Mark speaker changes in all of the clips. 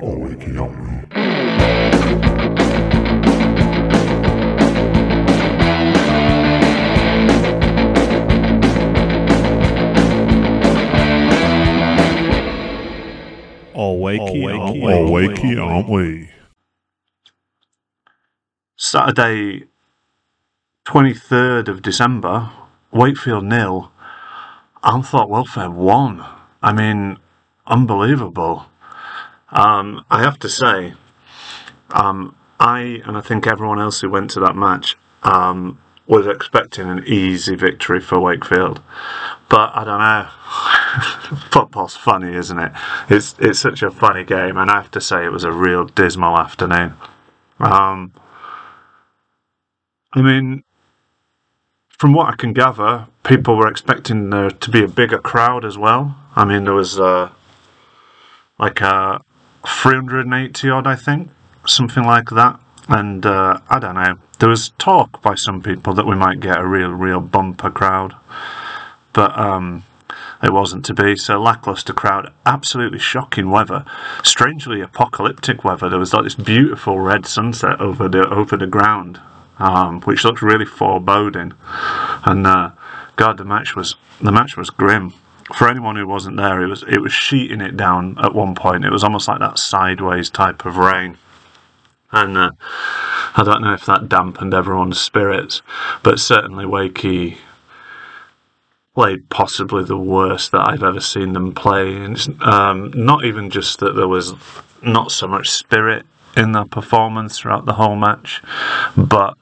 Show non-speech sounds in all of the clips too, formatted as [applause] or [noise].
Speaker 1: all wakey, aren't we?
Speaker 2: All wakey, aren't we?
Speaker 1: All wakey, aren't we?
Speaker 3: Saturday, 23rd of December, Wakefield nil, Armthorpe Welfare one. I mean, unbelievable. Um, I have to say, um, I and I think everyone else who went to that match um, was expecting an easy victory for Wakefield, but I don't know. [laughs] Football's funny, isn't it? It's it's such a funny game, and I have to say it was a real dismal afternoon. Um, I mean, from what I can gather, people were expecting there to be a bigger crowd as well. I mean, there was uh, like a 380 odd, I think, something like that. And uh, I don't know. There was talk by some people that we might get a real, real bumper crowd, but um, it wasn't to be. So lackluster crowd, absolutely shocking weather, strangely apocalyptic weather. There was like this beautiful red sunset over the over the ground, um, which looked really foreboding. And uh, God, the match was the match was grim. For anyone who wasn't there, it was it was sheeting it down at one point. It was almost like that sideways type of rain. And uh, I don't know if that dampened everyone's spirits, but certainly Wakey played possibly the worst that I've ever seen them play. And it's um, not even just that there was not so much spirit in their performance throughout the whole match, but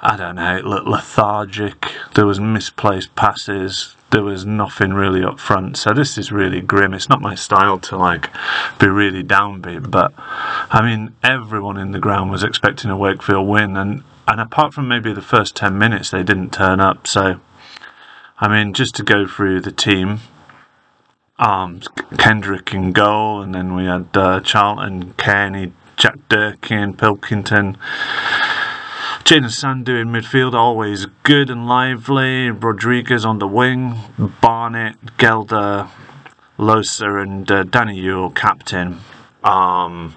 Speaker 3: I don't know, it looked lethargic. There was misplaced passes. There was nothing really up front. So this is really grim. It's not my style to like be really downbeat, but I mean everyone in the ground was expecting a Wakefield win, and and apart from maybe the first ten minutes, they didn't turn up. So I mean, just to go through the team. Um, Kendrick in goal, and then we had uh, Charlton, Kearney, Jack Durkin, Pilkington, Jaden Sandu in midfield, always good and lively. Rodriguez on the wing, Barnett, Gelder, Losa, and uh, Danny Yule captain. Um,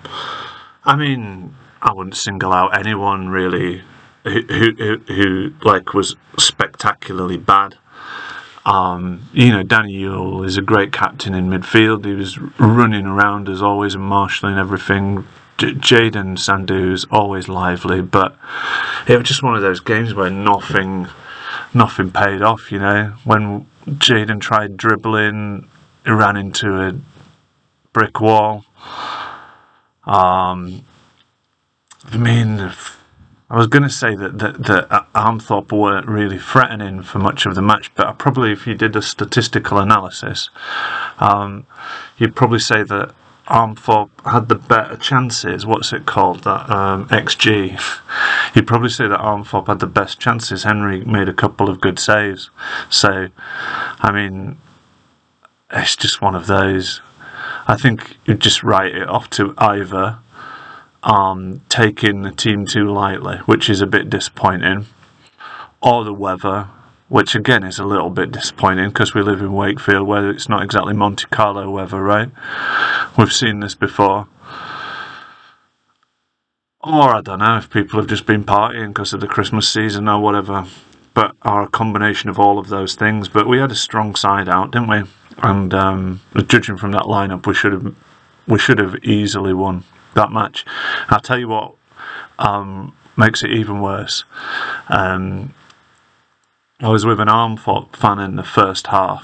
Speaker 3: I mean, I wouldn't single out anyone really who who, who, who like was spectacularly bad. Um, you know, Danny Yule is a great captain in midfield. He was running around as always and marshalling everything. J- Jaden Sandu's always lively, but it was just one of those games where nothing, nothing paid off. You know, when Jaden tried dribbling, he ran into a brick wall. Um, I mean, I was going to say that that, that Armthorpe weren't really threatening for much of the match, but I probably, if you did a statistical analysis, um, you'd probably say that Armthorpe had the better chances. What's it called? That um, XG. [laughs] You'd probably say that Armthorpe had the best chances. Henry made a couple of good saves. So, I mean, it's just one of those. I think you'd just write it off to either um, taking the team too lightly, which is a bit disappointing, or the weather, which again is a little bit disappointing because we live in Wakefield where it's not exactly Monte Carlo weather, right? We've seen this before. Or I don't know if people have just been partying because of the Christmas season or whatever, but are a combination of all of those things. But we had a strong side out, didn't we? And um, judging from that lineup, we should have we should have easily won that match. I'll tell you what um, makes it even worse. Um, I was with an Armthorpe fan in the first half,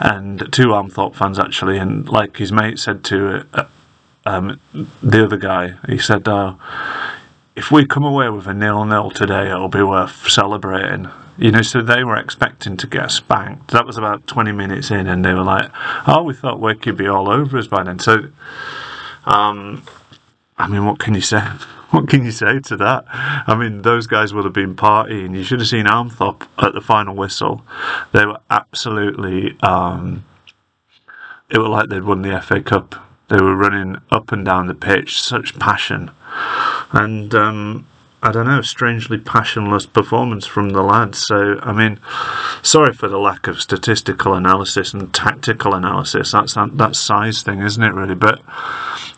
Speaker 3: and two Armthorpe fans actually, and like his mate said to uh, um, the other guy, he said, oh, "If we come away with a nil-nil today, it'll be worth celebrating." You know, so they were expecting to get spanked. That was about twenty minutes in, and they were like, "Oh, we thought Wake would be all over us by then." So, um, I mean, what can you say? [laughs] What can you say to that? I mean, those guys would have been partying. You should have seen Armthorpe at the final whistle. They were absolutely. Um, it was like they'd won the FA Cup. They were running up and down the pitch, such passion, and um, I don't know, strangely passionless performance from the lads. So, I mean, sorry for the lack of statistical analysis and tactical analysis. That's that, that size thing, isn't it? Really, but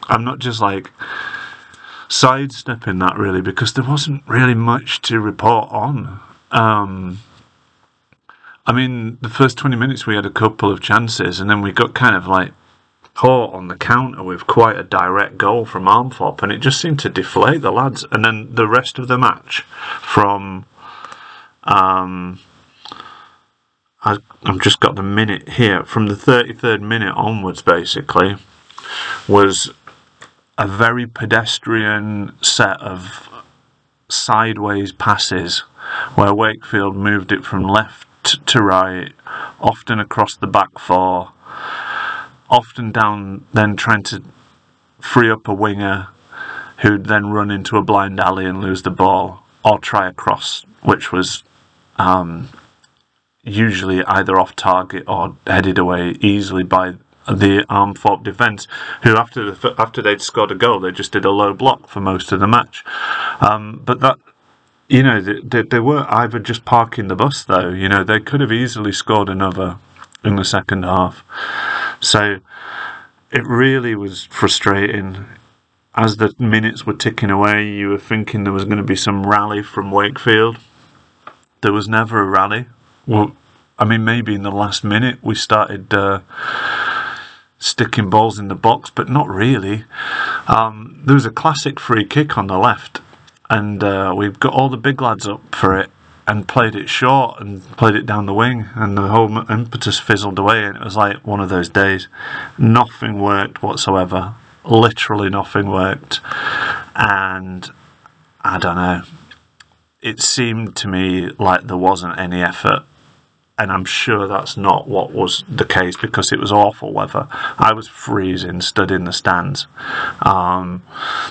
Speaker 3: I'm not just like sidestepping that really because there wasn't really much to report on. Um, I mean, the first 20 minutes we had a couple of chances and then we got kind of like caught on the counter with quite a direct goal from Armthorpe and it just seemed to deflate the lads. And then the rest of the match from. Um, I, I've just got the minute here. From the 33rd minute onwards, basically, was a very pedestrian set of sideways passes where Wakefield moved it from left to right, often across the back four, often down, then trying to free up a winger who'd then run into a blind alley and lose the ball, or try a cross, which was um, usually either off target or headed away easily by the Armthorpe defence, who after the, after they'd scored a goal, they just did a low block for most of the match. Um, but that you know, they, they were either just parking the bus though. You know, they could have easily scored another in the second half. So it really was frustrating. As the minutes were ticking away, you were thinking there was going to be some rally from Wakefield. There was never a rally. Well, I mean, maybe in the last minute we started uh, sticking balls in the box, but not really. Um, there was a classic free kick on the left and uh, we've got all the big lads up for it and played it short and played it down the wing and the whole impetus fizzled away and it was like one of those days. Nothing worked whatsoever. Literally nothing worked. And i don't know. It seemed to me like there wasn't any effort and I'm sure that's not what was the case because it was awful weather. I was freezing, stood in the stands. Um,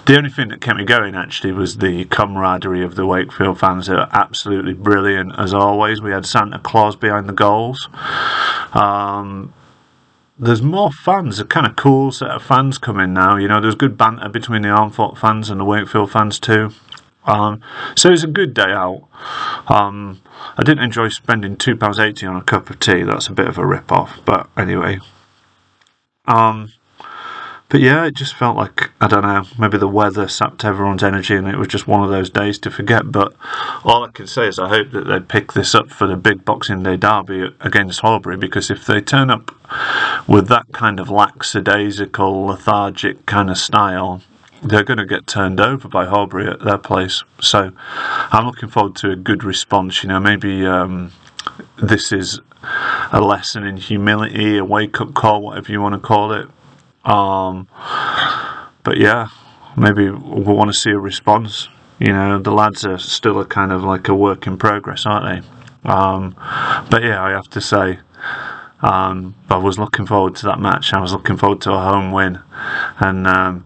Speaker 3: the only thing that kept me going actually was the camaraderie of the Wakefield fans. They were absolutely brilliant as always. We had Santa Claus behind the goals. Um, there's more fans, a kind of cool set of fans coming now. You know, there's good banter between the Armthorpe fans and the Wakefield fans too. Um, so it was a good day out. Um, I didn't enjoy spending two pounds eighty on a cup of tea. That's a bit of a rip off, but anyway. Um, but yeah, it just felt like I don't know. Maybe the weather sapped everyone's energy, and it was just one of those days to forget. But all I can say is I hope that they pick this up for the big Boxing Day derby against Horbury, because if they turn up with that kind of lackadaisical, lethargic kind of style, they're going to get turned over by Horbury at their place. So I'm looking forward to a good response. You know, maybe um, this is a lesson in humility, a wake up call, whatever you want to call it. Um, but yeah, maybe we'll want to see a response. You know, the lads are still a kind of like a work in progress, aren't they? Um, but yeah, I have to say, um, I was looking forward to that match. I was looking forward to a home win, and um,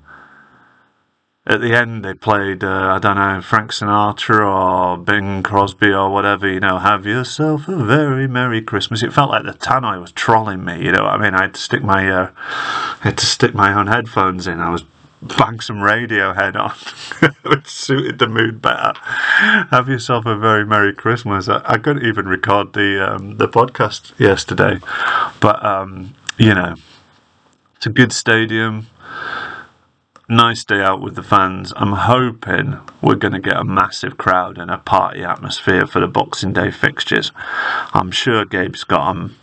Speaker 3: at the end they played uh, I don't know Frank Sinatra or Bing Crosby or whatever you know have yourself a very merry Christmas. It felt like the tannoy was trolling me you know I mean? I had to stick my uh, I had to stick my own headphones in. I was bang some Radiohead on [laughs] it suited the mood better. Have yourself a very merry Christmas. I, I couldn't even record the um, the podcast yesterday but um, you know it's a good stadium nice day out with the fans. I'm hoping we're going to get a massive crowd and a party atmosphere for the Boxing Day fixtures. I'm sure Gabe's got them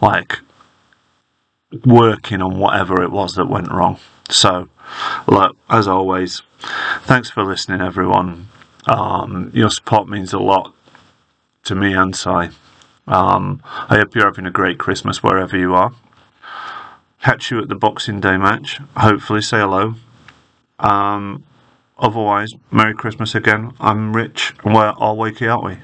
Speaker 3: like working on whatever it was that went wrong. So, look, as always, thanks for listening, everyone. Um, your support means a lot to me and Si. Um, I hope you're having a great Christmas wherever you are catch you at the Boxing Day match. Hopefully, say hello. Um, otherwise, Merry Christmas again. I'm Rich, and we're all wakey, aren't we?